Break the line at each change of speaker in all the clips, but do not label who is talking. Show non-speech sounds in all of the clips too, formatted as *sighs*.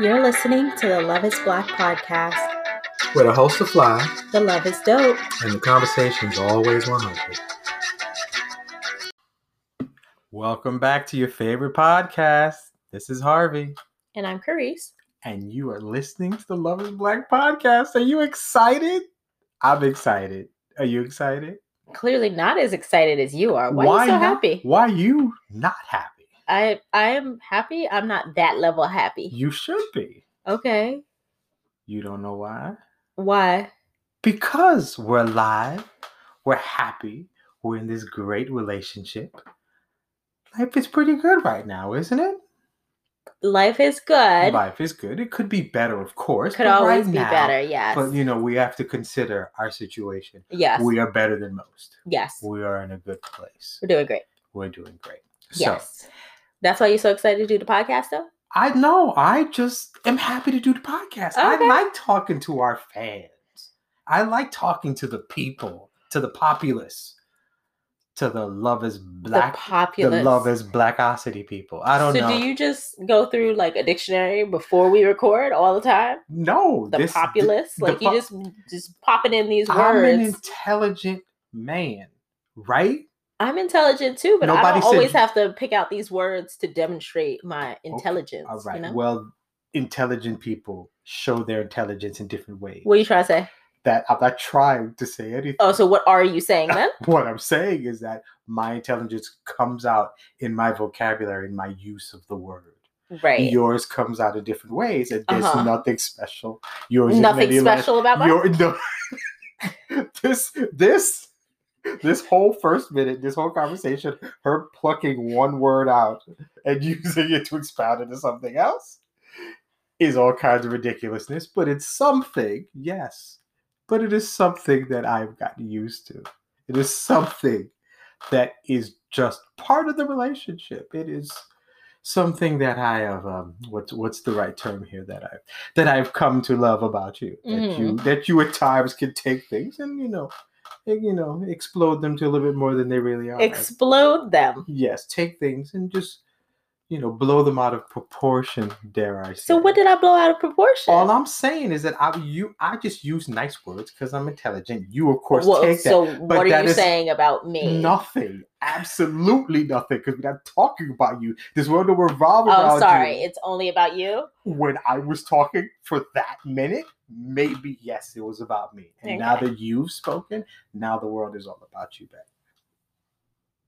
You're listening to the Love is Black podcast.
Where the host are fly
The love is dope.
and the conversation's always 100. Welcome back to your favorite podcast. This is Harvey,
And I'm Carice.
and you are listening to the Love is Black podcast. Are you excited? I'm excited. Are you excited?
Clearly not as excited as you are. Why, are you so
not-
happy?
Why you not happy?
I I am happy. I'm not that level happy.
You should be.
Okay.
You don't know why?
Why?
Because we're alive, we're happy, we're in this great relationship. Life is pretty good right now, isn't it?
Life is good.
Life is good. It could be better, of course.
Could always
right
be
now-
better. Yes.
But you know, we have to consider our situation.
yes.
We are better than most.
yes.
We are in a good place.
We're doing great.
We're doing great.
Yes. That's why you're so excited to do the podcast, though.
I know. I just am happy to do the podcast. I like talking to our fans. I like talking to the people, to the populace, to the love is black,
the populace.
the love is blackosity people. I don't
so
know.
So do you just go through like a dictionary before we record all the time?
no,
The
this,
populace,
the
like you
po-
just just popping in these
I'm an
words.
intelligent man, right?
I'm intelligent too, but I don't
said
always
you-
have to pick out these words to demonstrate my intelligence.
All right.
You know?
Well, intelligent people show their intelligence in different ways.
what are you trying to say?
That I'm not trying to say anything.
Oh, so what are you saying then? *laughs*
what I'm saying is that my intelligence comes out in my vocabulary, in my use of the word.
right.
Yours comes out in different ways, and there's
Uh-huh.
nothing special. Yours is
Nothing
many less-
special about my
your *laughs* no, this this this whole first minute, this whole conversation, her plucking one word out and *laughs* using it to expound into something else is all kinds of ridiculousness, but it's something, yes. But it is something that I've gotten used to. It is something that is just part of the relationship. It is something that I have um what's what's the right term here that I that I've come to love about you. That you that you at times can take things and you know you know explode them to a little bit more than they really are.
Explode them.
yes, take things and just you know blow them out of proportion, dare I say.
So what did I blow out of proportion?
all I'm saying is that I you I just use nice words because I'm intelligent. You of course
Well,
take that.
so
but
what are you saying about me?
Nothing. Absolutely nothing. Because we're not talking about you. This world will revolve
Oh,
around
I'm sorry.
you.
It's only about you.
When I was talking for that minute, maybe yes, it was about me. And now that you've spoken, now the world is all about you, babe.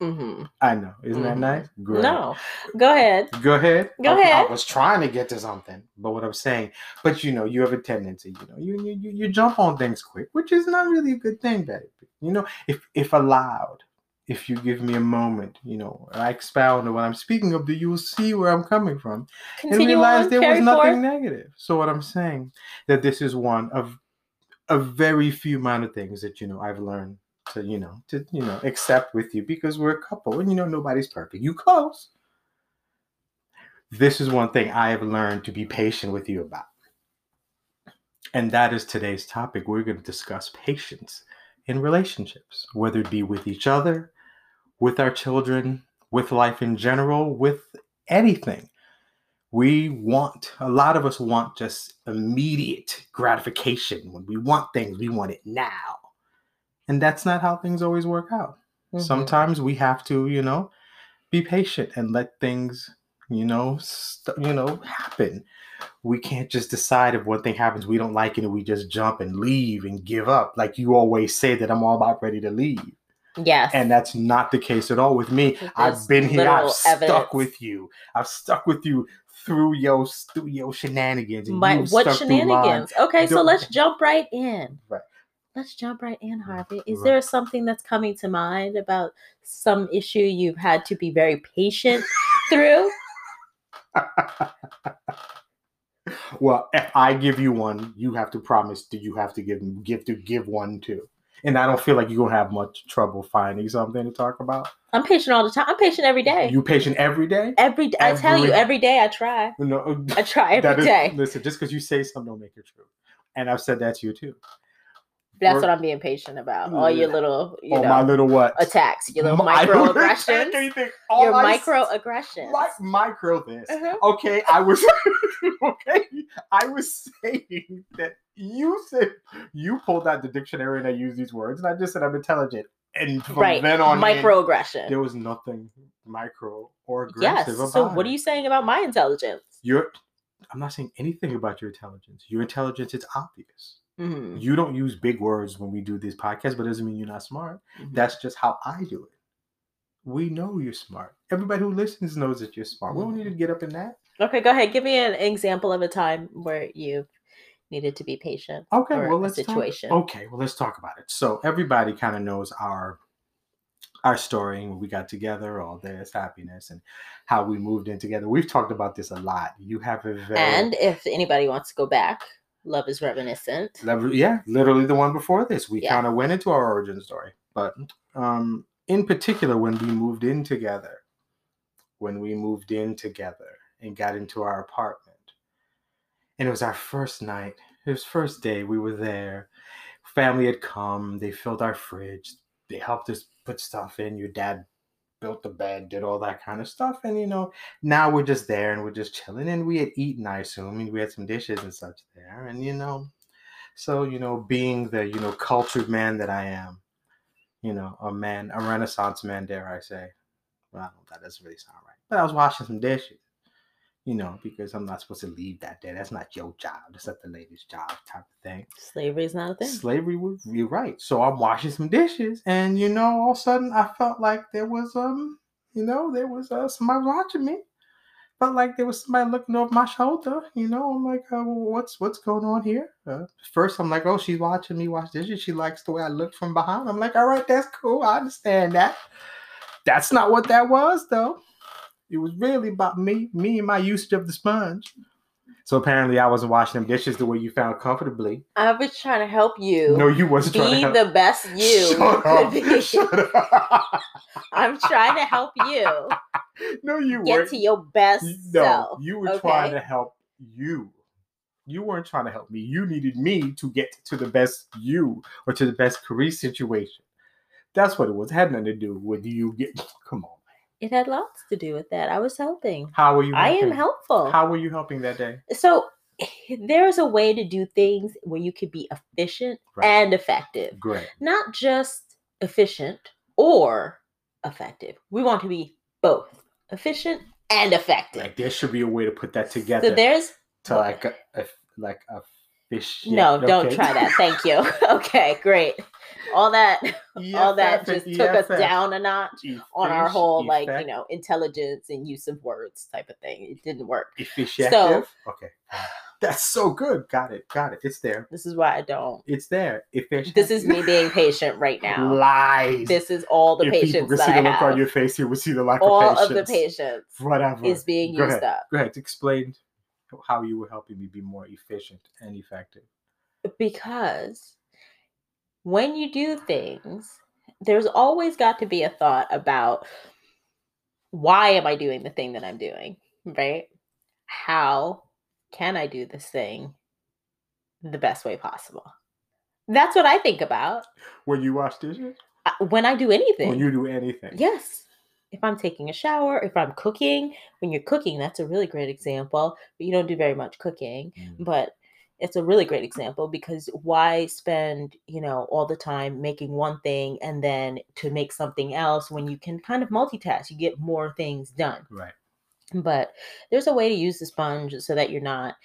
Hmm
I know. Isn't that
Mhm.
nice? Great.
No. Go ahead.
Go ahead.
Go
I-
ahead.
I was trying to get to something, but what I'm saying, but you know, you have a tendency, you know, you you you, jump on things quick, which is not really a good thing, baby. You know, if if allowed, if you give me a moment, you know, I expound on what I'm speaking of, do you will see where I'm coming from
Continue and
realize
on.
there was nothing
forth.
negative. So what I'm saying that this is one of a very few of things that you know I've learned to you know to you know accept with you because we're a couple and you know nobody's perfect. You close. This is one thing I have learned to be patient with you about. And that is today's topic. We're going to discuss patience in relationships, whether it be with each other, with our children, with life in general, with anything. We want, a lot of us want just immediate gratification. When we want things, we want it now. And that's not how things always work out.
Mhm.
Sometimes we have to, you know, be patient and let things, you know, st- you know, happen. We can't just decide if one thing happens we don't like it and we just jump and leave and give up. Like you always say that I'm all about ready to leave.
Yes.
And that's not the case at all with me. I've been here. I've
literal
stuck with you. I've stuck with you through your through your shenanigans. And
My, what shenanigans? Okay, so let's jump right in.
Right.
Let's jump right in, Harvey. Is
Right.
there something that's coming to mind about some issue you've had to be very patient through? *laughs*
well, if I give you one, you have to promise that you have to give give to give one too. And I don't feel like you're gonna have much trouble finding something to talk about.
I'm patient all the time. I'm patient every day.
You patient every day?
every day. I tell you,
every-
every day I try.
No,
I try *laughs* every
is-
day.
Listen, just because you say something don't make it true. And I've said that to you too.
That's
We're-
what I'm being patient about. All your little, you
oh,
know,
my little what?
attacks, your little
Mi- I don't attack
microaggressions,
anything. All
your microaggressions.
Mi- micro this.
Mhm.
Okay, I was *laughs* okay. I was saying that you said you pulled out the dictionary and I used these words, and I just said I'm intelligent. And from
right,
then on, in,
microaggression.
there was nothing micro or
Yes.
aggressive about
So, what are you saying about my intelligence?
You're. I'm not saying anything about your intelligence. Your intelligence is obvious.
Mhm,
You don't use big words when we do this podcast, but it doesn't mean you're not smart.
mhm.
That's just how I do it. We know you're smart. Everybody who listens knows that you're smart. We don't need to get up in that.
Okay, go ahead. Give me an example of a time where you've needed to be patient.
Okay, well let's
situation.
Talk. Okay, well let's talk about it. So everybody kind of knows our our story when we got together, all this happiness, and how we moved in together. We've talked about this a lot. You have a very
And if anybody wants to go back, Love is Reminiscent.
Lever- yeah, literally the one before this. We
Yeah.
kind of went into our origin story, but um, in particular, when we moved in together, when we moved in together and got into our apartment, and it was our first night. It was first day. We were there. Family had come. They filled our fridge. They helped us put stuff in. Your dad built the bed, did all that kind of stuff, and you know, now we're just there and we're just chilling. And we had eaten, I assume, and we had some dishes and such there. And you know, so you know, being the you know cultured man that I am, you know, a man, a Renaissance man, dare I say? Well, that doesn't really sound right. But I was washing some dishes, you know, because I'm not supposed to leave that day. That's not your job. That's not the lady's job, type of thing.
Slavery is not a thing.
Slavery you're right. So I'm washing some dishes, and you know, all of a sudden I felt like there was um, you know, there was uh, somebody watching me. Felt like there was somebody looking over my shoulder. You know, I'm like, uh, what's what's going on here? Uh, first, I'm like, oh, she's watching me wash dishes. She likes the way I look from behind. I'm like, all right, that's cool. I understand that. That's not what that was, though. It was really about me, me and my usage of the sponge. So apparently, I wasn't washing them dishes the way you found comfortably.
I was trying to help you
No, you wasn't trying to
be
help.
the best *laughs* you
Shut
could
up.
be. *laughs*
Shut up. *laughs*
I'm trying to help you
no, you
get
weren't.
to your best
no,
self.
you were trying to help you. You weren't trying to help me. You needed me to get to the best you or to the best career situation. That's what it was. It had nothing to do with you get. Come on.
It had lots to do with that. I was helping.
How were you?
I am helpful.
How were you helping that day?
so *laughs* there's a way to do things where you could be efficient
Right.
and effective.
Great.
Not just efficient or effective. We want to be both efficient and effective.
Like there should be a way to put that together
so there's
to like a, a like a fish.
no, don't try that. Thank you. *laughs* okay, great. All that *laughs* all that just took us down a notch on our whole like you know intelligence and use of words type of thing. It didn't work.
efficient.
So-
okay, that's so good. Got it. Got it. It's there.
This is why I don't.
It's there. Efficient.
This is me *laughs* being patient right now.
Lies.
This is all the
if people
patience
could
that
see the look on your face, you would see the lack
All
of
of
patience.
the patience
Whatever.
is being
Go
used
ahead.
up
Go ahead. Explain how you were helping me be more efficient and effective.
because when you do things, there's always got to be a thought about why am I doing the thing that I'm doing, right? How can I do this thing the best way possible? That's what I think about
When you wash dishes,
uh, when I do anything.
when you do anything.
Yes. If I'm taking a shower, if I'm cooking, when you're cooking, that's a really great example. But you don't do very much cooking,
Mm.
but it's a really great example because why spend, you know, all the time making one thing and then to make something else when you can kind of multitask, you get more things done.
Right.
But there's a way to use the sponge so that you're not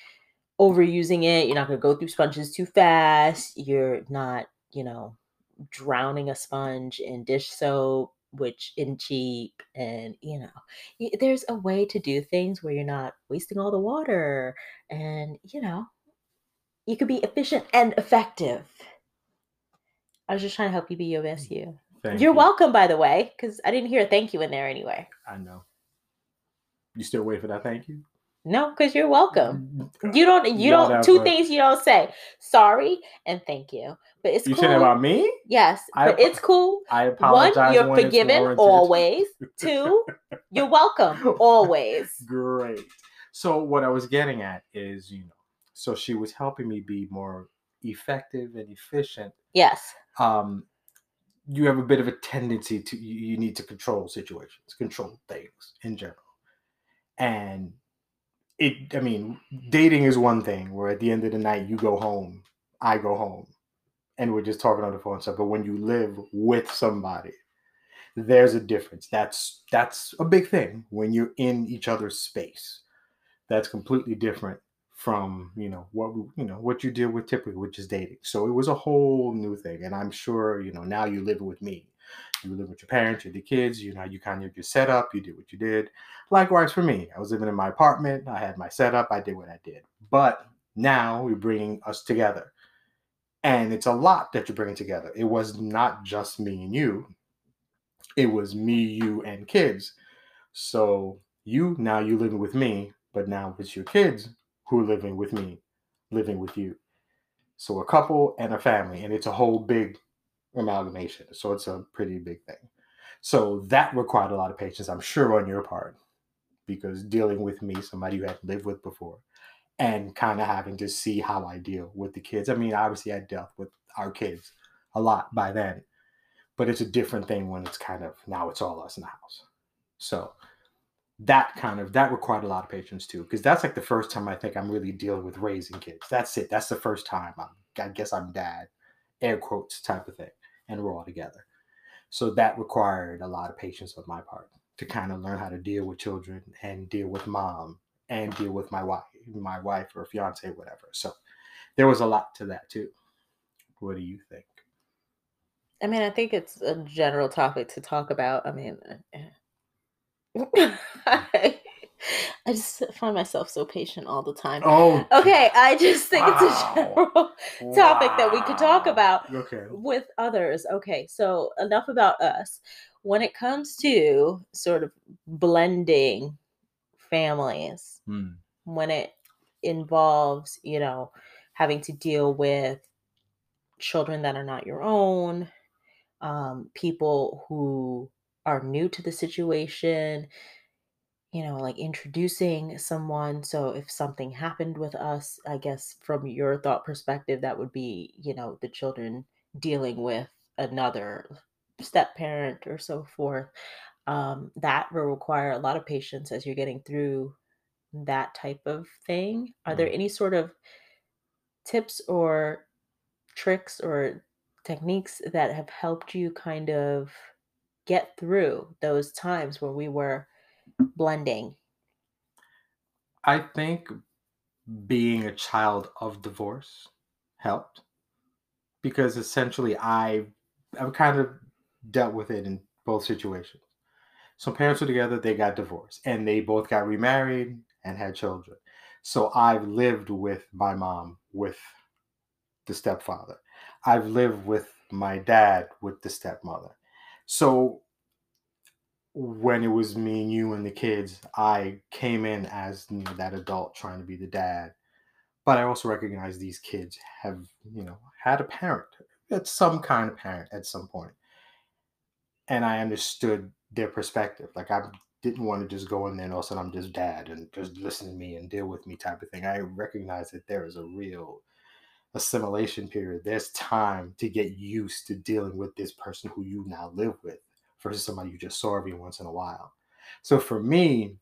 overusing it. You're not going to go through sponges too fast. You're not, you know, drowning a sponge in dish soap, which isn't cheap. And, you know, there's a way to do things where you're not wasting all the water. And, you know, you could be efficient and effective. I was just trying to help you be your best you.
Thank
You're
you.
welcome, by the way, because I didn't hear a thank you in there anyway.
I know. You still wait for that? Thank you.
No, because you're welcome. You don't. You don't. Two things you don't say: sorry and thank you. But it's
You
cool.
said about me?
yes,
I
but it's cool.
I
One,
apologize.
you're
when
forgiven always. Two, you're welcome *laughs* always.
Great. So what I was getting at is, you know, so she was helping me be more effective and efficient
Yes.
um, you have a bit of a tendency to you need to control situations, control things in general, and it. I mean, dating is one thing where at the end of the night you go home, I go home, and we're just talking on the phone and stuff. But when you live with somebody, there's a difference. That's that's a big thing when you're in each other's space. That's completely different from you know what you know what you deal with typically, which is dating. So it was a whole new thing, and I'm sure you know now you live with me. You live with your parents, you the kids. You know you kind of your setup. You did what you did. Likewise for me, I was living in my apartment. I had my setup. I did what I did. But now we're bringing us together, and it's a lot that you're bringing together. It was not just me and you. It was me, you, and kids. So you now you living with me, but now it's your kids who are living with me, living with you. So a couple and a family, and it's a whole big amalgamation. So it's a pretty big thing. So that required a lot of patience, I'm sure, on your part, because dealing with me, somebody you hadn't lived with before, and kind of having to see how I deal with the kids. I mean, obviously, I dealt with our kids a lot by then, but it's a different thing when it's kind of now it's all us in the house. So that kind of that required a lot of patience too because that's like the first time i think i'm really dealing with raising kids. That's it. That's the first time I'm, i guess i'm dad air quotes type of thing and we're all together. So that required a lot of patience on my part to kind of learn how to deal with children and deal with mom and deal with my wife my wife or fiance whatever. So there was a lot to that too. What do you think?
I mean, I think it's a general topic to talk about. I mean, uh, I, just find myself so patient all the time.
oh
Okay, I just think it's a
Wow.
general *laughs* topic that we could talk about
okay
with others. Okay, so enough about us. When it comes to sort of blending families,
Hmm.
when it involves, you know, having to deal with children that are not your own, um, people who are new to the situation, you know, like introducing someone. So if something happened with us, I guess from your thought perspective, that would be, you know, the children dealing with another step parent or so forth. Um, that will require a lot of patience as you're getting through that type of thing. Are there
Mm.
any sort of tips or tricks or techniques that have helped you kind of get through those times where we were blending?
I think being a child of divorce helped because essentially I I've kind of dealt with it in both situations. So parents were together, they got divorced, and they both got remarried and had children. So I've lived with my mom with the stepfather. I've lived with my dad with the stepmother. So when it was me and you and the kids, I came in as you know, that adult trying to be the dad. But I also recognize these kids have, you know, had a parent, at some kind of parent at some point. And I understood their perspective. Like I didn't want to just go in there and all of a sudden I'm just dad and just listen to me and deal with me type of thing. I recognize that there is a real assimilation period. There's time to get used to dealing with this person who you now live with versus somebody you just saw every once in a while. So for me,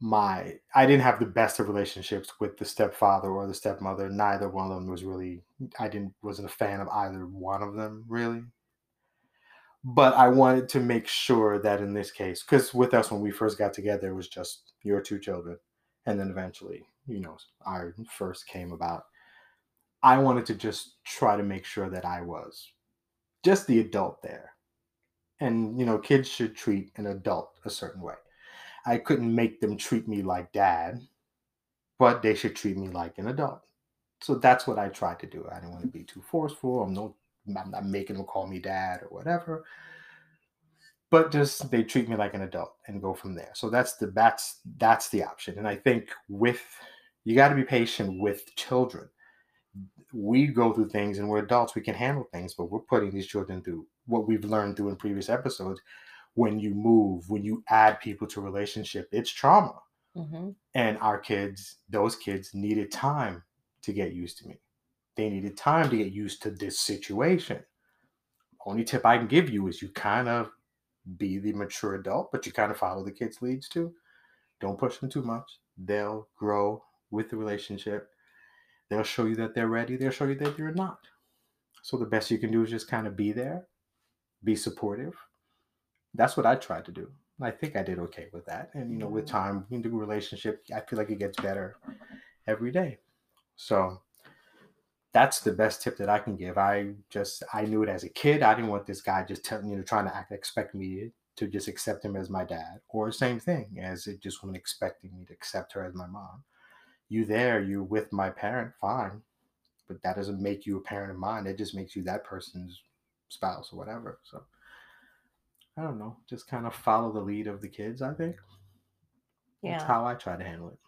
my I didn't have the best of relationships with the stepfather or the stepmother. Neither one of them was really I didn't wasn't a fan of either one of them really. But I wanted to make sure that in this case, because with us when we first got together, it was just your two children, and then eventually, you know, our first came about. I wanted to just try to make sure that I was just the adult there. And, you know, kids should treat an adult a certain way. I couldn't make them treat me like dad, but they should treat me like an adult. So that's what I tried to do. I didn't want to be too forceful. I'm no I'm not making them call me dad or whatever. But just they treat me like an adult and go from there. So that's the that's that's the option. And I think with you got to be patient with children. We go through things and we're adults, we can handle things, but we're putting these children through what we've learned through in previous episodes. When you move, when you add people to a relationship, it's trauma.
hmm
And our kids, those kids needed time to get used to me, they needed time to get used to this situation. Only tip I can give you is you kind of be the mature adult, but you kind of follow the kids' leads too. Don't push them too much. They'll grow with the relationship. They'll show you that they're ready. They'll show you that you're not. So the best you can do is just kind of be there, be supportive. That's what I tried to do. I think I did okay with that. And you know, with time, in the relationship, I feel like it gets better every day. So that's the best tip that I can give. I just I knew it as a kid. I didn't want this guy just telling you know trying to act expect me to just accept him as my dad, or same thing as it just wasn't expecting me to accept her as my mom. You there, you with my parent, fine, but that doesn't make you a parent of mine. It just makes you that person's spouse or whatever. So I don't know, just kind of follow the lead of the kids. I think
Yeah.
that's how I try to handle it.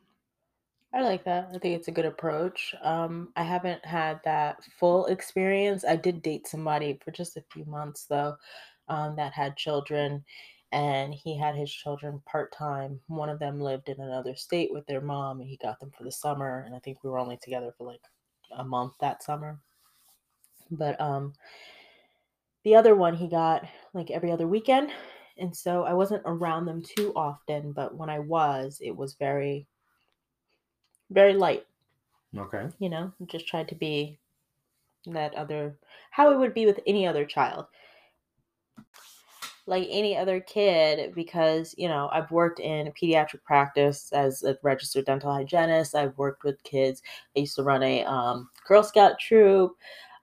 I like that. I think it's a good approach. Um, I haven't had that full experience. I did date somebody for just a few months though, um, that had children, and he had his children part time. One of them lived in another state with their mom, and he got them for the summer. And I think we were only together for like a month that summer. But um, the other one he got like every other weekend, and so I wasn't around them too often. But when I was, it was very very light,
Okay.
you know, just tried to be that other, how it would be with any other child. Like any other kid, because, you know, I've worked in pediatric practice as a registered dental hygienist. I've worked with kids. I used to run a um, Girl Scout troop.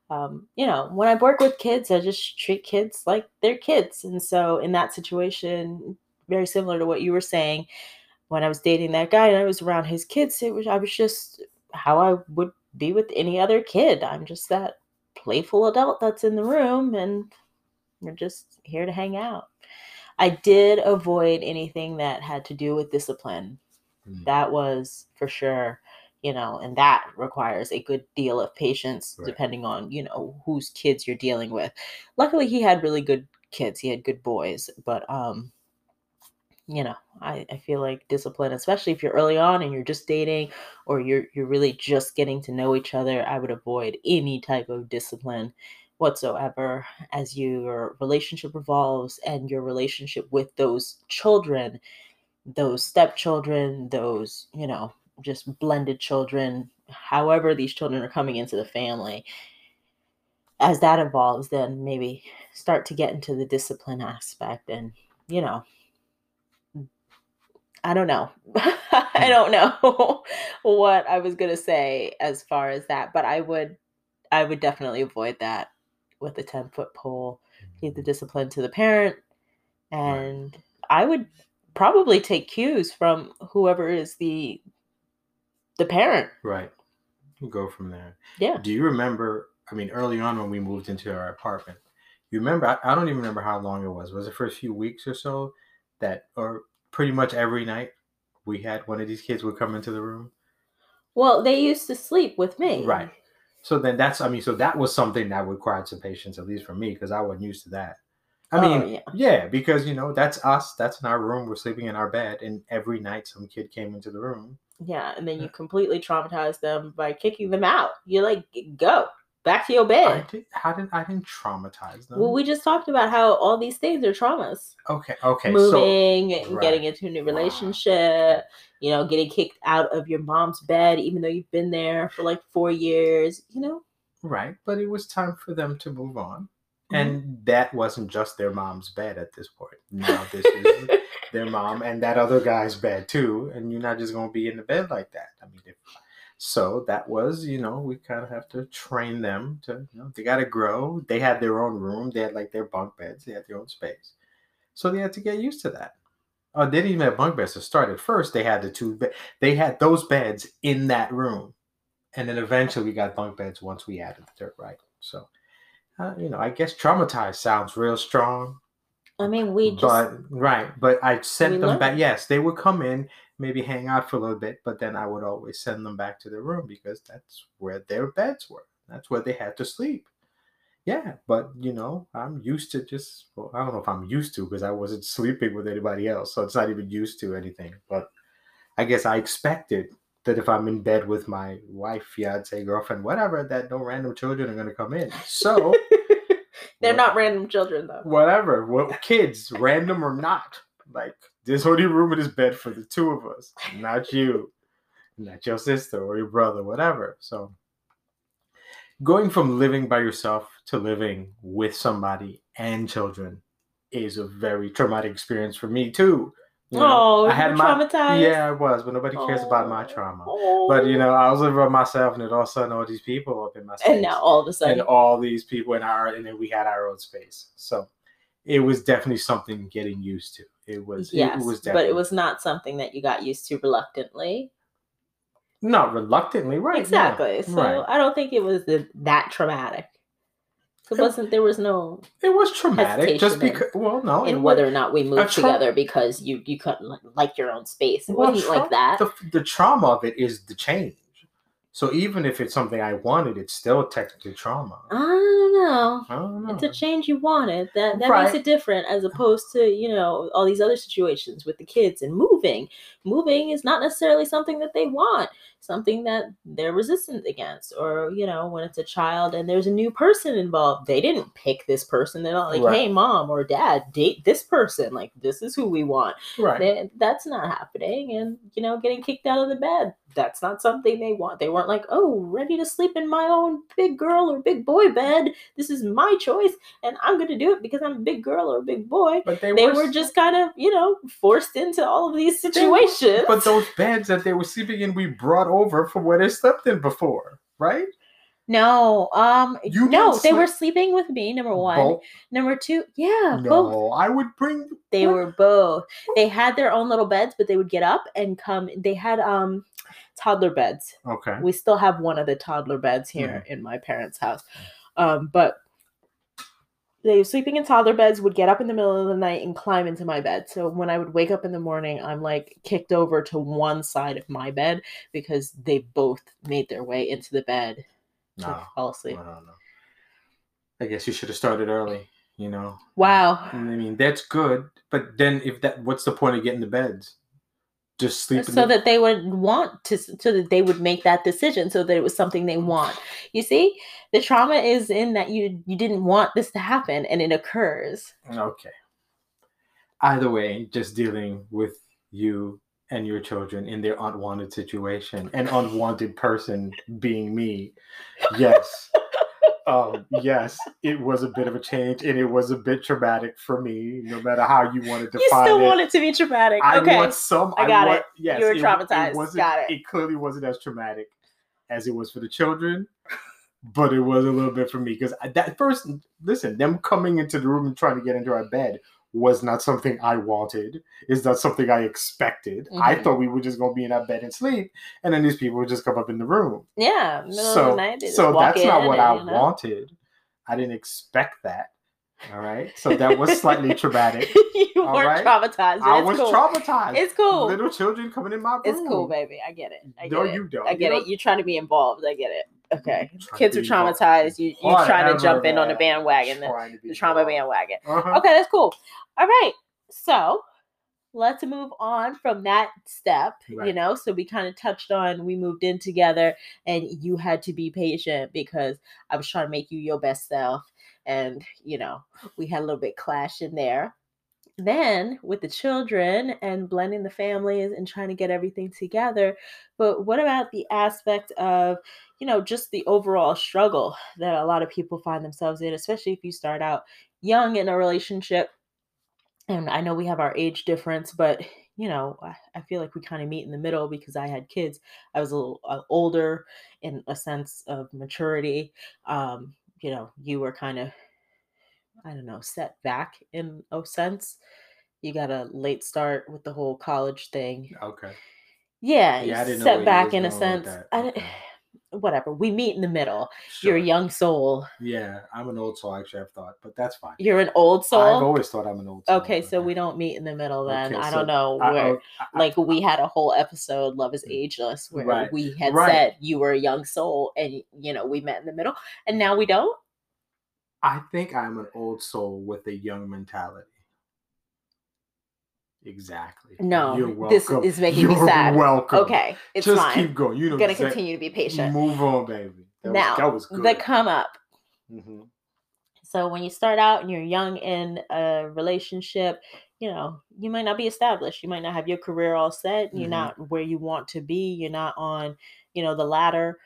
Um, you know, when I work with kids, I just treat kids like they're kids. And so, in that situation, very similar to what you were saying, when I was dating that guy and I was around his kids, it was I was just how I would be with any other kid. I'm just that playful adult that's in the room and we're just here to hang out. I did avoid anything that had to do with discipline.
Mm.
That was for sure, you know, and that requires a good deal of patience
Right.
depending on, you know, whose kids you're dealing with. Luckily he had really good kids. He had good boys, but um you know I, I feel like discipline especially if you're early on and you're just dating or you're you're really just getting to know each other i would avoid any type of discipline whatsoever as your relationship evolves and your relationship with those children those stepchildren those you know just blended children however these children are coming into the family as that evolves then maybe start to get into the discipline aspect and you know I don't know. *laughs* I mm. don't know *laughs* what I was going to say as far as that, but I would I would definitely avoid that with a 10 foot pole. Keep the mm. discipline to the parent and I would probably take cues from whoever is the the parent.
Right. We'll go from there.
Yeah.
Do you remember? I mean, early on when we moved into our apartment, you remember? I, I don't even remember how long it was. Was it for a few weeks or so? That, or pretty much every night, we had one of these kids would come into the room.
Well, they used to sleep with me.
Right. So then that's, I mean, so that was something that required some patience, at least for me, because I wasn't used to that. I
Oh,
mean,
yeah.
yeah, because you know that's us. That's in our room. We're sleeping in our bed, and every night some kid came into the room.
Yeah, and then you completely traumatize them by kicking them out. You're like, go back to your bed.
I did, how did I didn't traumatize them?
Well, we just talked about how all these things are traumas.
okay, okay, so
Moving and
right.
getting into a new
Wow.
relationship, you know, getting kicked out of your mom's bed, even though you've been there for like four years, you know?
right, but it was time for them to move on,
Mm-hmm.
and that wasn't just their mom's bed at this point. Now this is *laughs* their mom and that other guy's bed too, and you're not just gonna be in the bed like that. I mean, if, so that was, you know, we kind of have to train them to, you know, they got to grow. They had their own room. They had like their bunk beds. They had their own space, so they had to get used to that. Oh, they didn't even have bunk beds to start. At first, they had the two. They had those beds in that room, and then eventually we got bunk beds once we added the dirt right. So, uh, you know, I guess traumatized sounds real strong,
I mean, we just,
but right. But I sent them
learned.
back. Yes, they would come in, maybe hang out for a little bit, but then I would always send them back to their room because that's where their beds were. That's where they had to sleep. Yeah, but you know, I'm used to just. Well, I don't know if I'm used to because I wasn't *laughs* sleeping with anybody else, so it's not even used to anything. But I guess I expected that if I'm in bed with my wife, fiance, girlfriend, whatever, that no random children are going to come in. So *laughs*
They're
what-
not random children though.
whatever, what *laughs* kids, random or not, like there's only room in this bed for the two of us, not you, not your sister or your brother, whatever. So going from living by yourself to living with somebody and children is a very traumatic experience for me too. You know,
oh,
I had my
traumatized.
yeah, I was, but nobody cares about my
Oh.
trauma.
Oh.
But you know, I was living by myself, and then all of a sudden, all these people up in my space
and now all of a sudden,
and all these people in our and then we had our own space so it was definitely something getting used to it was
yes,
it was
but it was not something that you got used to reluctantly.
not reluctantly right yeah,
exactly. So
right.
I don't think it was the, that traumatic. It wasn't. There was no
it was traumatic just
in-
because well no
and
was,
whether or not we moved
tra-
together because you you couldn't like your own space. It
well,
wasn't
tra-
like that.
the, the trauma of it is the change so even if it's something i wanted it's still technically trauma
I don't know.
i don't know
It's a change you wanted. That that
Right.
makes it different as opposed to, you know, all these other situations with the kids and moving. Moving is not necessarily something that they want, something that they're resistant against. Or, you know, when it's a child and there's a new person involved, they didn't pick this person. They're not like,
Right.
hey, mom or dad, date this person. Like, this is who we want.
right
They- that's not happening. And, you know, getting kicked out of the bed, that's not something they want. They weren't like, oh, ready to sleep in my own big girl or big boy bed. This is my choice. And I'm going to do it because I'm a big girl or a big boy.
but they,
They
were,
were just kind of, you know, forced into all of these situations.
but those beds that they were sleeping in we brought over from where they slept in before right
no, um,
You
no, they were sleeping with me. Number one,
Both?
number two, yeah,
no
both.
i would bring
They
what?
were both. They had their own little beds, but they would get up and come. They had um toddler beds.
okay
We still have one of the toddler beds here
Mm-hmm.
in my parents' house. Um, but they were sleeping in toddler beds, would get up in the middle of the night and climb into my bed. So when I would wake up in the morning, I'm like kicked over to one side of my bed because they both made their way into the bed to
no
fall asleep.
I don't know. I guess you should have started early, you know.
Wow.
I mean, that's good, but then if that, what's the point of getting the beds? Just uh, sleep.
so
the-
that they would want to so that they would make that decision so that it was something they want you see the trauma is in that you you didn't want this to happen and it occurs
Okay. Either way, just dealing with you and your children in their unwanted situation, an unwanted person being me. Yes. Um, yes, it was a bit of a change and it was a bit traumatic for me, no matter how you want to
you
define
still
it.
want it to be traumatic
I
okay
want some.
I got
want,
it.
Yes,
You were
it-
traumatized.
It,
Got it.
it clearly wasn't as traumatic as it was for the children, but it was a little bit for me because that first, listen, them coming into the room and trying to get into our bed was not something I wanted. Is not something I expected. I
Mhm.
thought we were just gonna be in our bed and sleep, and then these people would just come up in the room.
yeah
So,
night,
so that's not what
and,
I
you know.
wanted. I didn't expect that. All right, so that was *laughs* slightly traumatic.
you weren't
right.
traumatized
I
it's
was
cool.
traumatized.
it's cool
Little children coming in my room.
it's cool baby i get it i get
no,
it
you don't.
i
You
get
don't-
it you're trying to be involved i get it okay kids are traumatized you you trying to jump in on the bandwagon the,
Trying to be
the trauma bandwagon
Uh-huh.
Okay, that's cool. All right. So let's move on from that step, you know. So we kind of touched on we moved in together and you had to be patient because I was trying to make you your best self. And, you know, we had a little bit clash in there. Then with the children and blending the families and trying to get everything together. But what about the aspect of, you know, just the overall struggle that a lot of people find themselves in, especially if you start out young in a relationship and I know we have our age difference, but you know, I, I feel like we kind of meet in the middle because I had kids. I was a little uh, older in a sense of maturity. Um, you know, you were kind of, I don't know, set back in a sense. You got a late start with the whole college thing.
Okay.
Yeah,
Yeah, didn't
set back in a sense.
that.
I,
Okay.
Whatever. We meet in the middle.
Sure.
You're a young soul.
Yeah, I'm an old soul. Actually, I've thought, but that's fine.
You're an old soul.
I've always thought I'm an old soul.
Okay, so we don't meet in the middle then.
Okay,
I
so
don't know
I-
where
oh, I- I-
like we had a whole episode love is mm, ageless where
Right,
we had
right.
said you were a young soul and you know we met in the middle and now we don't
I think I'm an old soul with a young mentality. Exactly.
No,
You're
this is making me
You're
sad.
Welcome.
Okay, it's
Just
fine.
keep going. You know,
I'm gonna continue to be patient.
Move on, baby. That
now,
was, that was good.
the come up.
hmm
So when you start out and you're young in a relationship, you know, you might not be established. You might not have your career all set. You're
Mhm.
not where you want to be. You're not on, you know, the ladder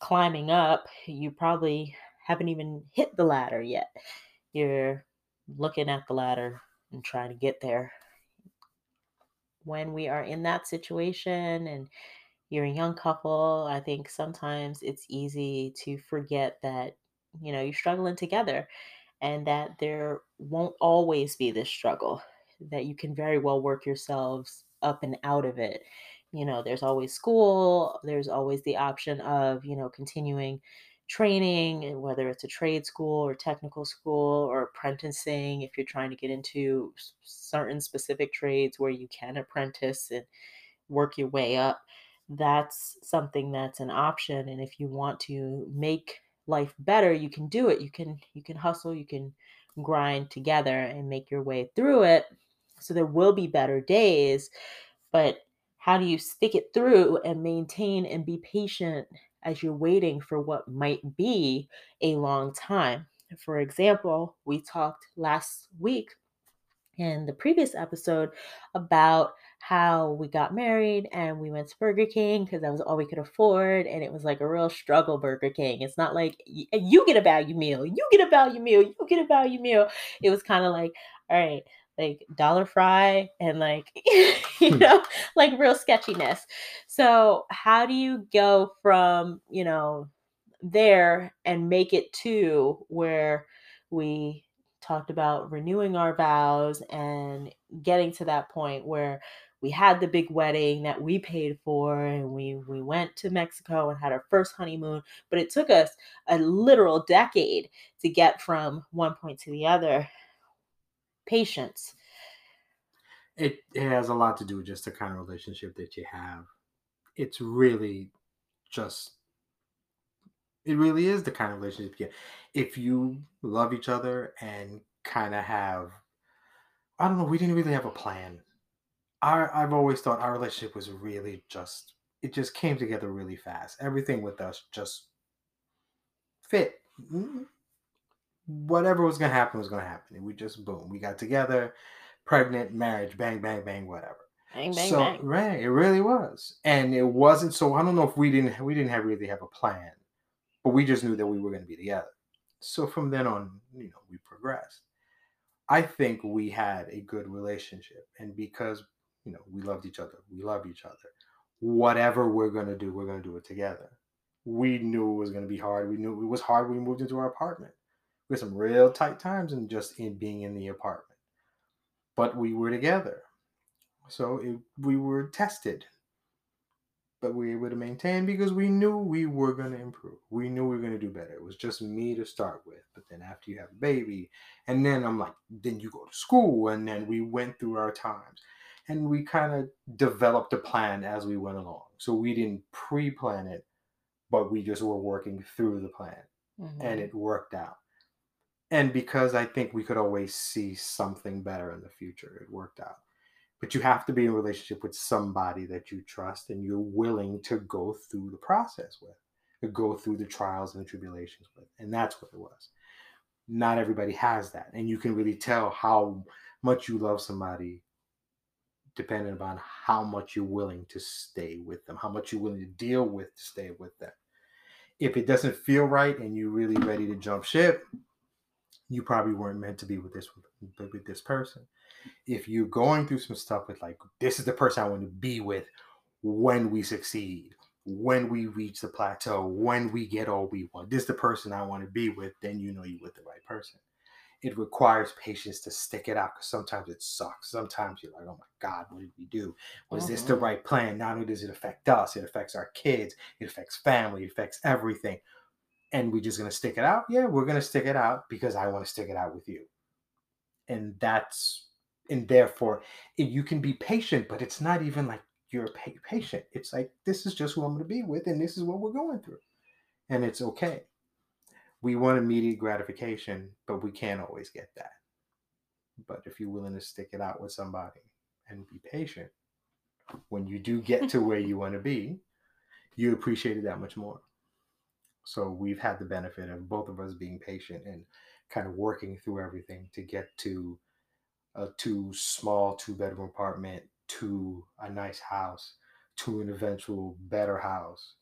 climbing up. You probably haven't even hit the ladder yet. You're looking at the ladder and trying to get there. When we are in that situation and you're a young couple, I think sometimes it's easy to forget that, you know, you're struggling together and that there won't always be this struggle, that you can very well work yourselves up and out of it. You know, there's always school, there's always the option of, you know, continuing training, and whether it's a trade school or technical school or apprenticing, if you're trying to get into certain specific trades where you can apprentice and work your way up that's something that's an option and if you want to make life better you can do it. You can you can hustle you can grind together and make your way through it. So there will be better days but how do you stick it through and maintain and be patient as you're waiting for what might be a long time for example we talked last week in the previous episode about how we got married and we went to Burger King because that was all we could afford. And it was like a real struggle, Burger King. It's not like you get a value meal, you get a value meal, you get a value meal. It was kind of like, all right, like dollar fry and like, *laughs* you hmm. know, like real sketchiness. So, how do you go from, you know, there and make it to where we talked about renewing our vows and getting to that point where we had the big wedding that we paid for and we we went to Mexico and had our first honeymoon but it took us a literal decade to get from one point to the other patience
It, it has a lot to do with just the kind of relationship that you have. It's really just, it really is the kind of relationship you If you love each other and kind of have, I don't know, we didn't really have a plan. Our, I've always thought our relationship was really just, it just came together really fast. Everything with us just fit. Mm-hmm. Whatever was going to happen was going to happen. And we just, boom, we got together, pregnant, marriage, bang, bang, bang, whatever.
Bang bang
so
bang.
right it really was and it wasn't so i don't know if we didn't we didn't have really have a plan but we just knew that we were going to be together. So from then on you know we progressed. I think we had a good relationship and because you know we loved each other we love each other whatever we're going to do we're going to do it together. We knew it was going to be hard we knew it was hard when we moved into our apartment we had some real tight times and just in being in the apartment but we were together so it, we were tested, but we were able to maintain because we knew we were going to improve. We knew we were going to do better. It was just me to start with. But then after you have a baby, and then I'm like, then you go to school, and then we went through our times. And we kind of developed a plan as we went along. So we didn't pre plan it, but we just were working through the plan and
Mhm.
it worked out. And because I think we could always see something better in the future, it worked out. But you have to be in a relationship with somebody that you trust and you're willing to go through the process with, to go through the trials and the tribulations with. And that's what it was. Not everybody has that. And you can really tell how much you love somebody depending upon how much you're willing to stay with them, how much you're willing to deal with to stay with them. If it doesn't feel right and you're really ready to jump ship, you probably weren't meant to be with this with this person. If you're going through some stuff with like this is the person I want to be with when we succeed, when we reach the plateau, when we get all we want, this is the person I want to be with, then you know you're with the right person. It requires patience to stick it out because sometimes it sucks. Sometimes you're like, oh my God, what did we do? Was this the
Mhm.
right plan? Not only does it affect us, it affects our kids, it affects family, it affects everything. And we're just gonna stick it out? Yeah, we're gonna stick it out because I want to stick it out with you. And that's and therefore you can be patient, but it's not even like you're pa- patient. It's like this is just who I'm gonna be with, and this is what we're going through. And it's okay. We want immediate gratification, but we can't always get that. But if you're willing to stick it out with somebody and be patient, when you do get to where you want to be, you appreciate it that much more. So we've had the benefit of both of us being patient and kind of working through everything to get to a two small two bedroom apartment to a nice house to an eventual better house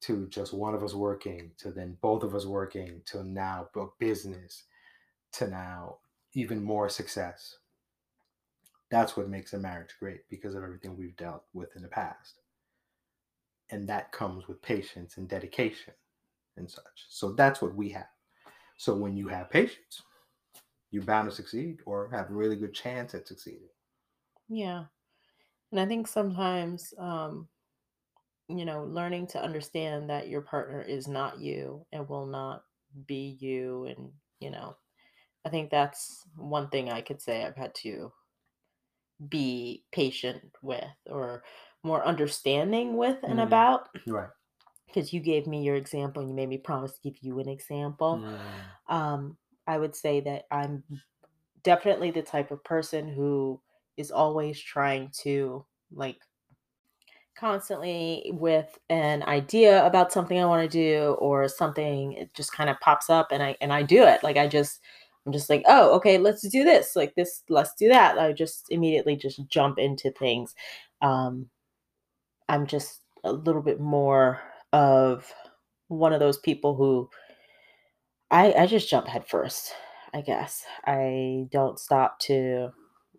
to just one of us working to then both of us working to now business to now even more success. That's what makes a marriage great because of everything we've dealt with in the past. And that comes with patience and dedication and such so that's what we have so when you have patience you're bound to succeed or have a really good chance at succeeding
Yeah. And I think sometimes, um, you know, learning to understand that your partner is not you and will not be you. And, you know, I think that's one thing I could say I've had to be patient with or more understanding with and
Mhm.
about.
right
Because you gave me your example and you made me promise to give you an example.
Mm.
um, I would say that I'm definitely the type of person who is always trying to like constantly with an idea about something I want to do or something it just kind of pops up and I and I do it. Like I just I'm just like, "Oh, okay, let's do this. Like this, let's do that." I just immediately just jump into things. Um I'm just a little bit more of one of those people who I I just jump head first, I guess. I don't stop to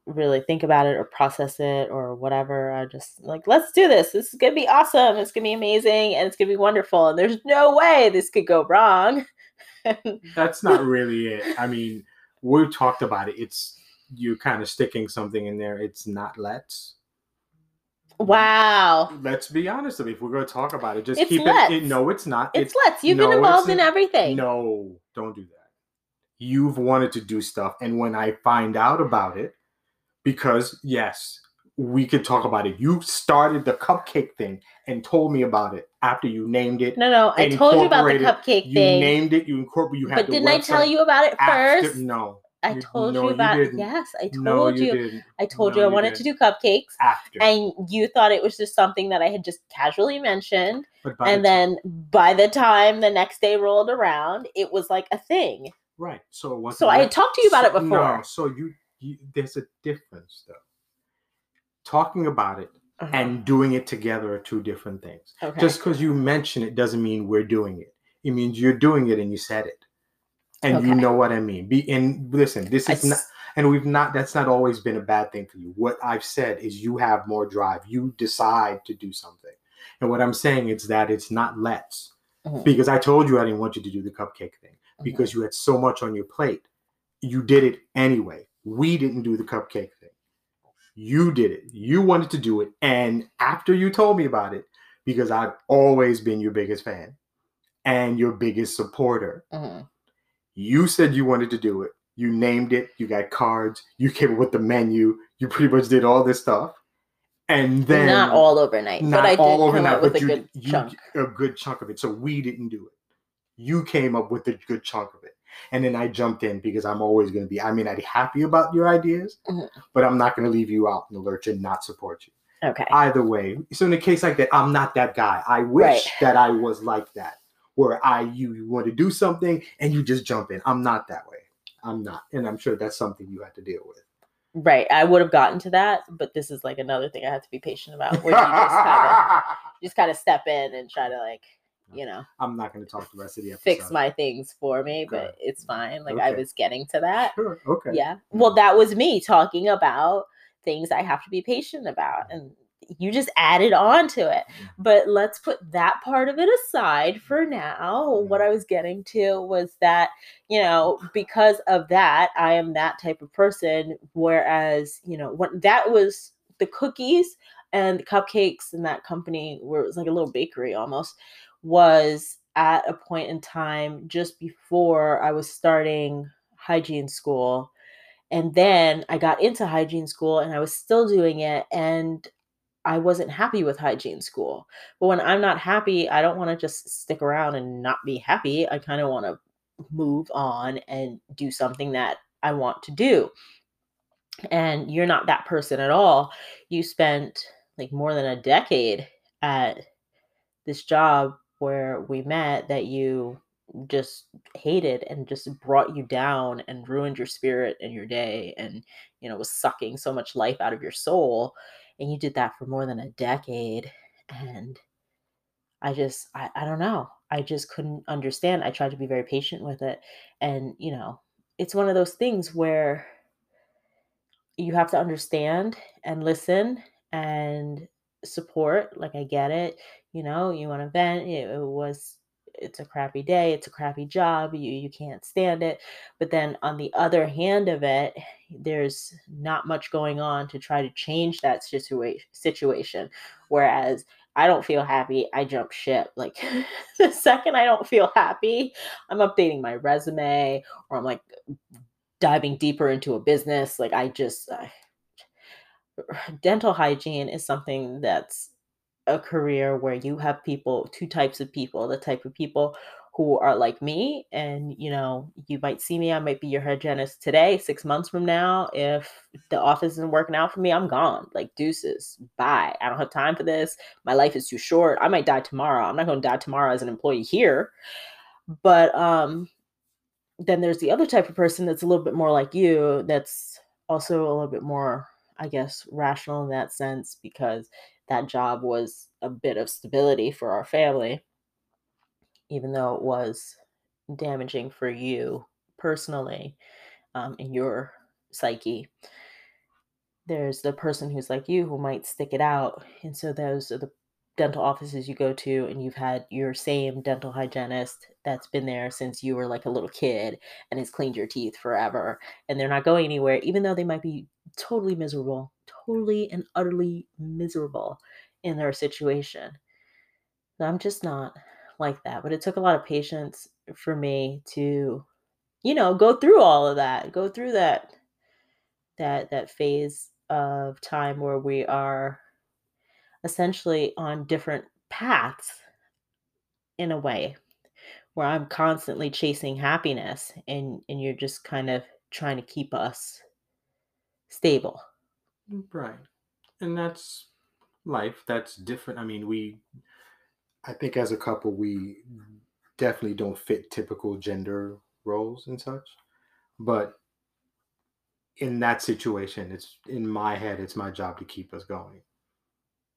really think about it or process it or whatever. I just like, let's do this. This is gonna be awesome. It's gonna be amazing and it's gonna be wonderful. And there's no way this could go wrong. *laughs*
that's not *laughs* really it i mean we've talked about it it's you're kind of sticking something in there it's not let's
wow.
let's be honest if we're going to talk about it just
It's
keep it,
let's.
it no it's not
It's let's. You've
no,
been involved in everything.
No, don't do that. You've wanted to do stuff. And when I find out about it, because yes, we could talk about it. You started the cupcake thing and told me about it after you named it.
No, no. I told you about the cupcake
You
thing.
named it, you incorporated, you had
but didn't I tell you about it
after-
first?
No.
I told
no,
you
you
about
didn't.
yes, I told
no,
you.
you.
I told
No,
you I
you
wanted to
didn't.
do cupcakes.
after.
and you thought it was just something that I had just casually mentioned.
but by
And
the time-
then by the time the next day rolled around, it was like a thing.
right. So
So I had talked to you about it before.
No, so you, you there's a difference though. Talking about it
Uh-huh.
and doing it together are two different things.
okay.
Just because you mention it doesn't mean we're doing it. It means you're doing it and you said it. And you know what I mean. Be and listen, this
I
is not and we've not that's not always been a bad thing for you. What I've said is you have more drive. You decide to do something. And what I'm saying is that it's not let's.
Mhm.
Because I told you I didn't want you to do the cupcake thing
Mhm.
because you had so much on your plate. You did it anyway. We didn't do the cupcake thing. You did it. You wanted to do it. And after you told me about it, because I've always been your biggest fan and your biggest supporter,
Mhm.
You said you wanted to do it. You named it. You got cards. You came up with the menu. You pretty much did all this stuff. And then
not all overnight,
not
but I did
all overnight, but
a
you,
good
you
chunk.
a good chunk of it. So we didn't do it. You came up with a good chunk of it, and then I jumped in because I'm always going to be. I mean, I'd be happy about your ideas,
Mhm.
but I'm not going to leave you out in the lurch and not support you.
Okay.
Either way, so in a case like that, I'm not that guy. I wish
Right.
that I was like that, where I you, you want to do something and you just jump in. I'm not that way. I'm not, and I'm sure that's something you have to deal with.
Right. I would have gotten to that, but this is like another thing I have to be patient about where you just kind of *laughs* just kind of step in and try to like, you know,
I'm not going to talk the rest of the episode.
fix my things for me,
Good.
but it's fine. Like I was getting to that.
Sure. Okay.
Yeah. Well, that was me talking about things I have to be patient about. And you just added on to it. But let's put that part of it aside for now. What mm-hmm. I was getting to was that, you know, because of that, I am that type of person. Whereas, you know, when that was the cookies and the cupcakes and that company where it was like a little bakery almost was at a point in time just before I was starting hygiene school. And then I got into hygiene school and I was still doing it. And I wasn't happy with hygiene school. But when I'm not happy, I don't want to just stick around and not be happy. I kind of want to move on and do something that I want to do. and you're not that person at all. You spent like more than a decade at this job where we met that you just hated and just brought you down and ruined your spirit and your day and you know was sucking so much life out of your soul and you did that for more than a decade and i just I, I don't know i just couldn't understand i tried to be very patient with it and you know it's one of those things where you have to understand and listen and support like i get it you know you want to vent it, it was it's a crappy day it's a crappy job you you can't stand it but then on the other hand of it there's not much going on to try to change that situation situation whereas i don't feel happy i jump ship like *laughs* the second i don't feel happy i'm updating my resume or i'm like diving deeper into a business like i just *sighs* dental hygiene is something that's a career where you have people two types of people the type of people who are like me and you know you might see me i might be your hygienist today six months from now if the office isn't working out for me i'm gone like deuces bye i don't have time for this my life is too short i might die tomorrow i'm not going to die tomorrow as an employee here but um then there's the other type of person that's a little bit more like you that's also a little bit more i guess rational in that sense because that job was a bit of stability for our family even though it was damaging for you personally um, in your psyche there's the person who's like you who might stick it out and so those are the dental offices you go to and you've had your same dental hygienist that's been there since you were like a little kid and has cleaned your teeth forever and they're not going anywhere even though they might be totally miserable totally and utterly miserable in their situation. I'm just not like that but it took a lot of patience for me to you know go through all of that go through that that that phase of time where we are essentially on different paths in a way where I'm constantly chasing happiness and and you're just kind of trying to keep us stable.
Mm, right. And that's life. That's different. I mean, we I think as a couple we definitely don't fit typical gender roles and such. But in that situation, it's in my head, it's my job to keep us going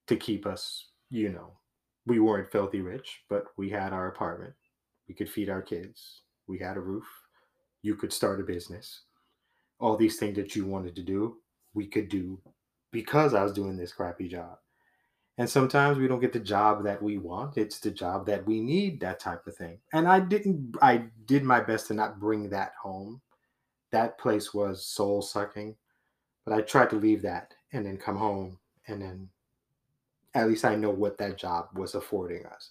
to keep us, you know, we weren't filthy rich, but we had our apartment. We could feed our kids. We had a roof. You could start a business. All these things that you wanted to do, we could do because I was doing this crappy job. And sometimes we don't get the job that we want. It's the job that we need, that type of thing. And I didn't, I did my best to not bring that home. That place was soul sucking, but I tried to leave that and then come home and then at least I know what that job was affording us.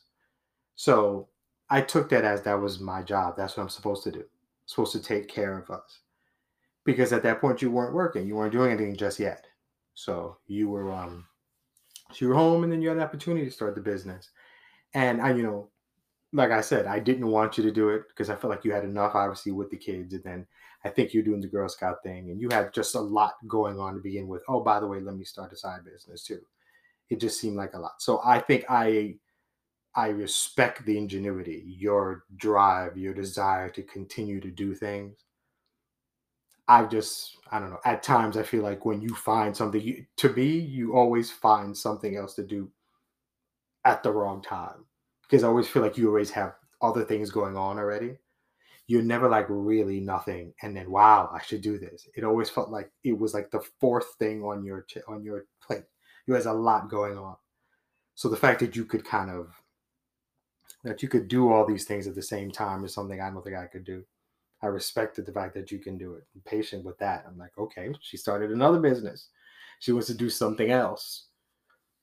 So I took that as that was my job. That's what I'm supposed to do. I'm supposed to take care of us. Because at that point you weren't working. You weren't doing anything just yet. So you were um so you were home and then you had an opportunity to start the business. And I, you know, like I said, I didn't want you to do it because I felt like you had enough obviously with the kids. And then I think you're doing the Girl Scout thing and you had just a lot going on to begin with. Oh, by the way, let me start a side business too it just seemed like a lot. So I think I I respect the ingenuity, your drive, your desire to continue to do things. I just I don't know. At times I feel like when you find something you, to me, you always find something else to do at the wrong time because I always feel like you always have other things going on already. You're never like really nothing, and then wow, I should do this. It always felt like it was like the fourth thing on your on your plate you has a lot going on. So the fact that you could kind of that you could do all these things at the same time is something I don't think I could do. I respected the fact that you can do it. I'm patient with that. I'm like, okay, she started another business. She wants to do something else.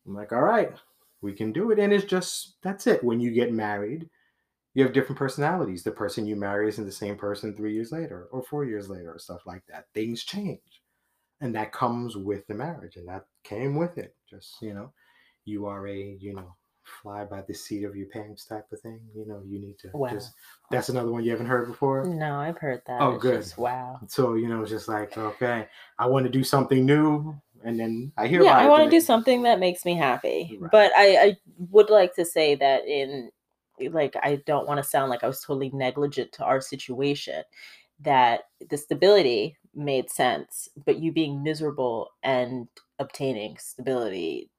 I'm like, all right, we can do it. And it's just that's it. When you get married, you have different personalities. The person you marry isn't the same person three years later or four years later or stuff like that. Things change and that comes with the marriage and that came with it just you know you are a you know fly by the seat of your pants type of thing. You know, you need to
Wow.
just. That's another one you haven't heard before.
No, I've heard that.
Oh,
It's
good.
just, wow.
So you know, it's just like okay, I want to do something new, and then I hear.
yeah, I want to do something that makes me happy.
Right.
But I, I would like to say that in like I don't want to sound like I was totally negligent to our situation. That the stability made sense, but you being miserable and obtaining stability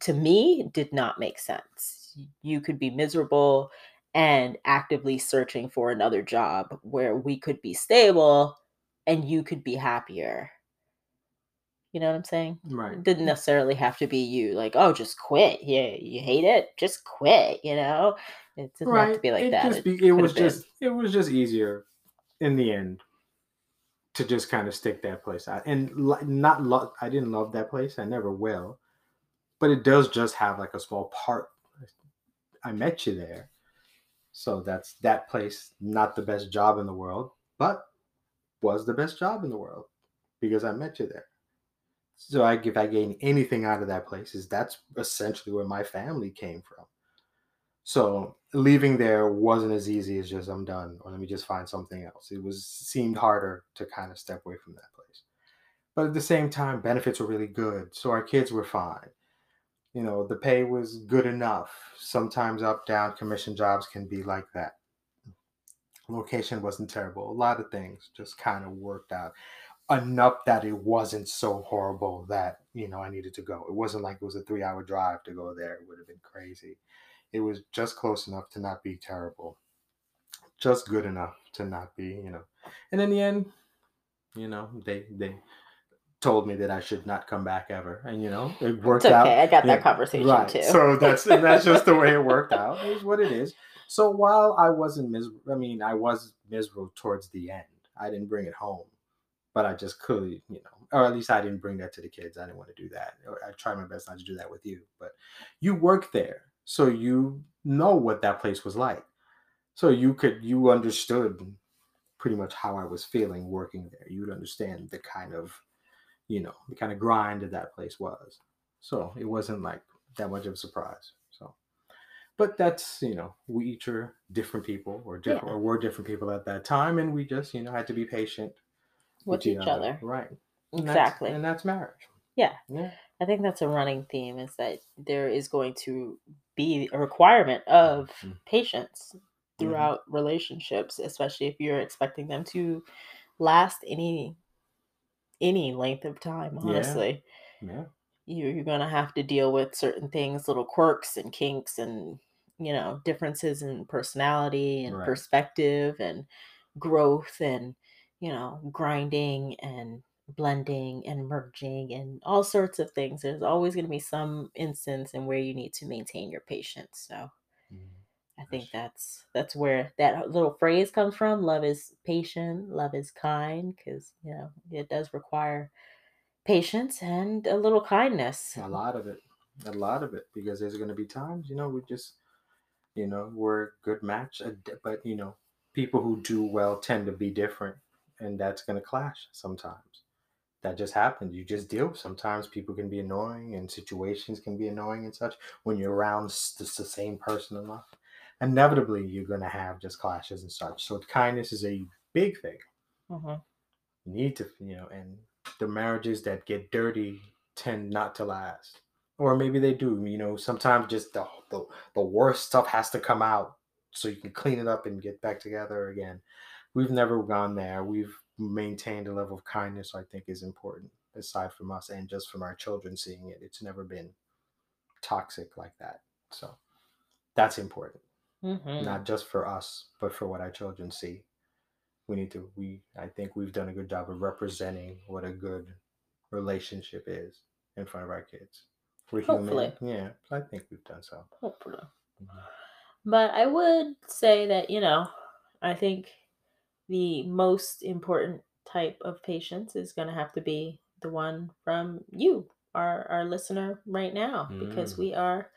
to me did not make sense. You could be miserable and actively searching for another job where we could be stable and you could be happier. You know what I'm saying?
Right.
It didn't necessarily have to be you like oh just quit yeah you hate it just quit you know it doesn't have to be like
it
that
Just be, it
could've
was
been.
just it was just easier in the end to just kind of stick that place out and not love. I didn't love that place. I never will, but it does just have like a small part. I met you there, so that's that place. Not the best job in the world, but was the best job in the world because I met you there. So I, if I gain anything out of that place, is that's essentially where my family came from. So leaving there wasn't as easy as just I'm done or let me just find something else. It was seemed harder to kind of step away from that place. But at the same time, benefits were really good. So our kids were fine. You know, the pay was good enough. Sometimes up, down, commission jobs can be like that. Location wasn't terrible. A lot of things just kind of worked out enough that it wasn't so horrible that, you know, I needed to go. It wasn't like it was a three hour drive to go there. It would have been crazy it was just close enough to not be terrible just good enough to not be you know and in the end you know they they told me that i should not come back ever and you know it worked
it's
out.
Okay i got
Yeah,
that conversation
right.
too.
So that's and that's just the way it worked *laughs* out. Is what it is. So while i wasn't miserable i mean i was miserable towards the end i didn't bring it home but i just could you know or at least i didn't bring that to the kids. I didn't want to do that. I tried my best not to do that with you but you work there so you know what that place was like. So you could you understood pretty much how i was feeling working there. You would understand the kind of you know the kind of grind that that place was. So it wasn't like that much of a surprise so. But that's you know we each are different people or different
Yeah.
or we're different people at that time and we just you know had to be patient
with each other.
right. And that's-
exactly.
and that's marriage.
Yeah.
yeah.
I think that's a running theme is that there is going to be a requirement of
Mhm.
patience throughout relationships especially if you're expecting them to last any any length of time honestly.
Yeah.
You, you're going to have to deal with certain things little quirks and kinks and you know differences in personality and
Right.
perspective and growth and you know grinding and blending and merging and all sorts of things. There's always going to be some instance in where you need to maintain your patience so.
Mhm.
I think that's that's where that little phrase comes from love is patient love is kind because you know it does require patience and a little kindness.
A lot of it a lot of it because there's going to be times you know we just you know we're a good match but you know people who do well tend to be different and that's going to clash sometimes. That just happens you just deal sometimes people can be annoying and situations can be annoying and such when you're around the same person enough inevitably you're going to have just clashes and such so kindness is a big thing.
Mhm.
you need to you know and the marriages that get dirty tend not to last. Or maybe they do you know sometimes just the, the the worst stuff has to come out so you can clean it up and get back together again. We've never gone there. We've maintained a level of kindness i think is important aside from us and just from our children seeing it. It's never been toxic like that. So that's important
Mhm.
not just for us, but for what our children see. We need to we I think we've done a good job of representing what a good relationship is in front of our kids. We're
Hopefully.
human. Yeah, I think we've done so.
Hopefully.
Mhm.
But I would say that, you know, I think the most important type of patience is going to have to be the one from you, our, our listener right now, because
Mm.
we are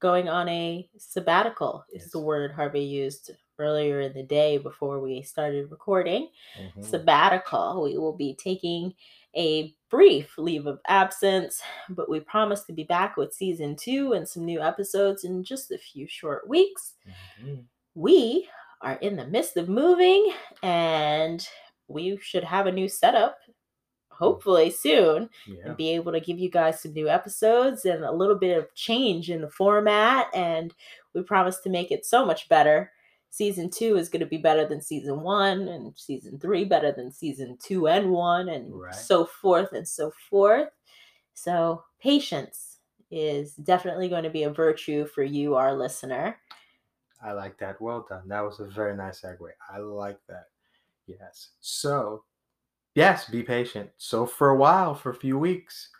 going on a sabbatical, is the word Harvey used earlier in the day before we started recording,
Mhm.
sabbatical. We will be taking a brief leave of absence, but we promise to be back with season two and some new episodes in just a few short weeks.
Mhm.
We are in the midst of moving and we should have a new setup hopefully soon
Yeah.
and be able to give you guys some new episodes and a little bit of change in the format. And we promise to make it so much better. Season two is going to be better than season one, and season three better than season two and one, and
Right.
so forth and so forth. So, patience is definitely going to be a virtue for you, our listener.
I like that. Well done. That was a very nice segue. I like that. Yes. So, yes, be patient. So, for a while, for a few weeks,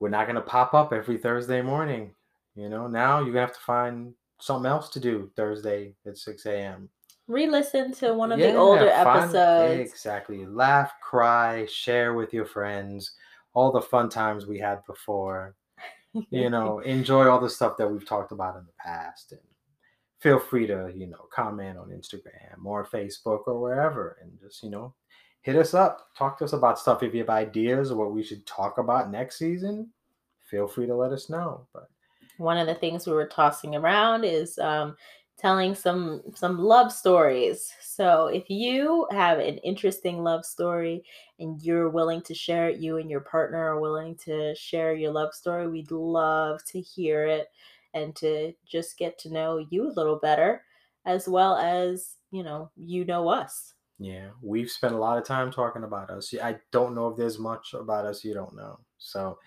we're not going to pop up every Thursday morning. You know, now you're going to have to find something else to do Thursday at 6 a.m.
Re listen to one of the older
find-
episodes.
Exactly. Laugh, cry, share with your friends, all the fun times we had before. You know, *laughs* enjoy all the stuff that we've talked about in the past. And feel free to, you know, comment on Instagram or Facebook or wherever and just, you know, hit us up. Talk to us about stuff. If you have ideas or what we should talk about next season, feel free to let us know. But
one of the things we were tossing around is um, telling some some love stories so if you have an interesting love story and you're willing to share it you and your partner are willing to share your love story we'd love to hear it and to just get to know you a little better as well as you know you know us
Yeah, we've spent a lot of time talking about us. I don't know if there's much about us you don't know. So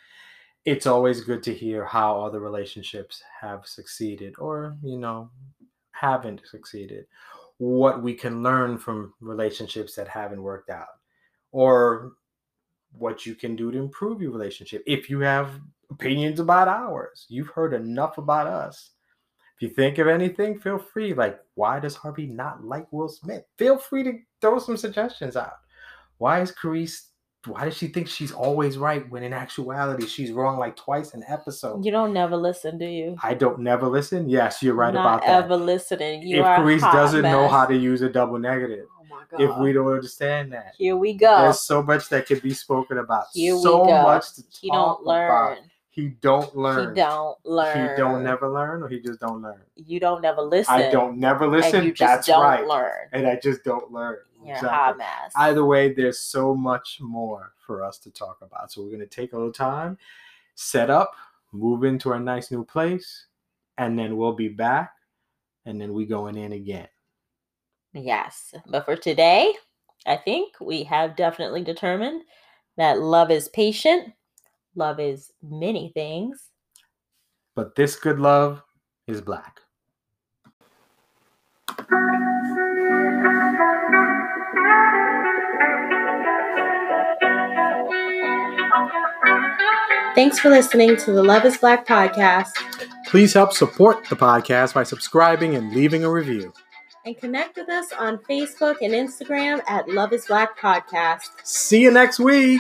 it's always good to hear how other relationships have succeeded or, you know, haven't succeeded. What we can learn from relationships that haven't worked out or what you can do to improve your relationship. If you have opinions about ours, you've heard enough about us. If you think of anything, feel free. Like, why does Harvey not like Will Smith? Feel free to throw some suggestions out. Why is Carice? Why does she think she's always right when in actuality she's wrong like twice an episode?
you don't never listen do you
I don't never listen. Yes, you're right
not
about that.
ever listening you
if Carice doesn't know how to use a double negative,
oh god
if we don't understand that,
here we go
there's so much that could be spoken about.
Here we
so
go.
much to
he
talk
don't learn
about. He don't learn.
He don't learn.
He don't never learn, or he just don't learn.
You don't never listen.
I don't never listen.
And you just
That's
don't
right.
learn.
And I just don't learn.
You're
Exactly.
mess.
Either way, there's so much more for us to talk about. So we're gonna take a little time, set up, move into our nice new place, and then we'll be back, and then we going in again.
yes. But for today, I think we have definitely determined that love is patient. Love is many things.
But this good love is black.
Thanks for listening to the Love is Black podcast
Please help support the podcast by subscribing and leaving a review.
and connect with us on Facebook and Instagram at Love is Black Podcast.
See you next week.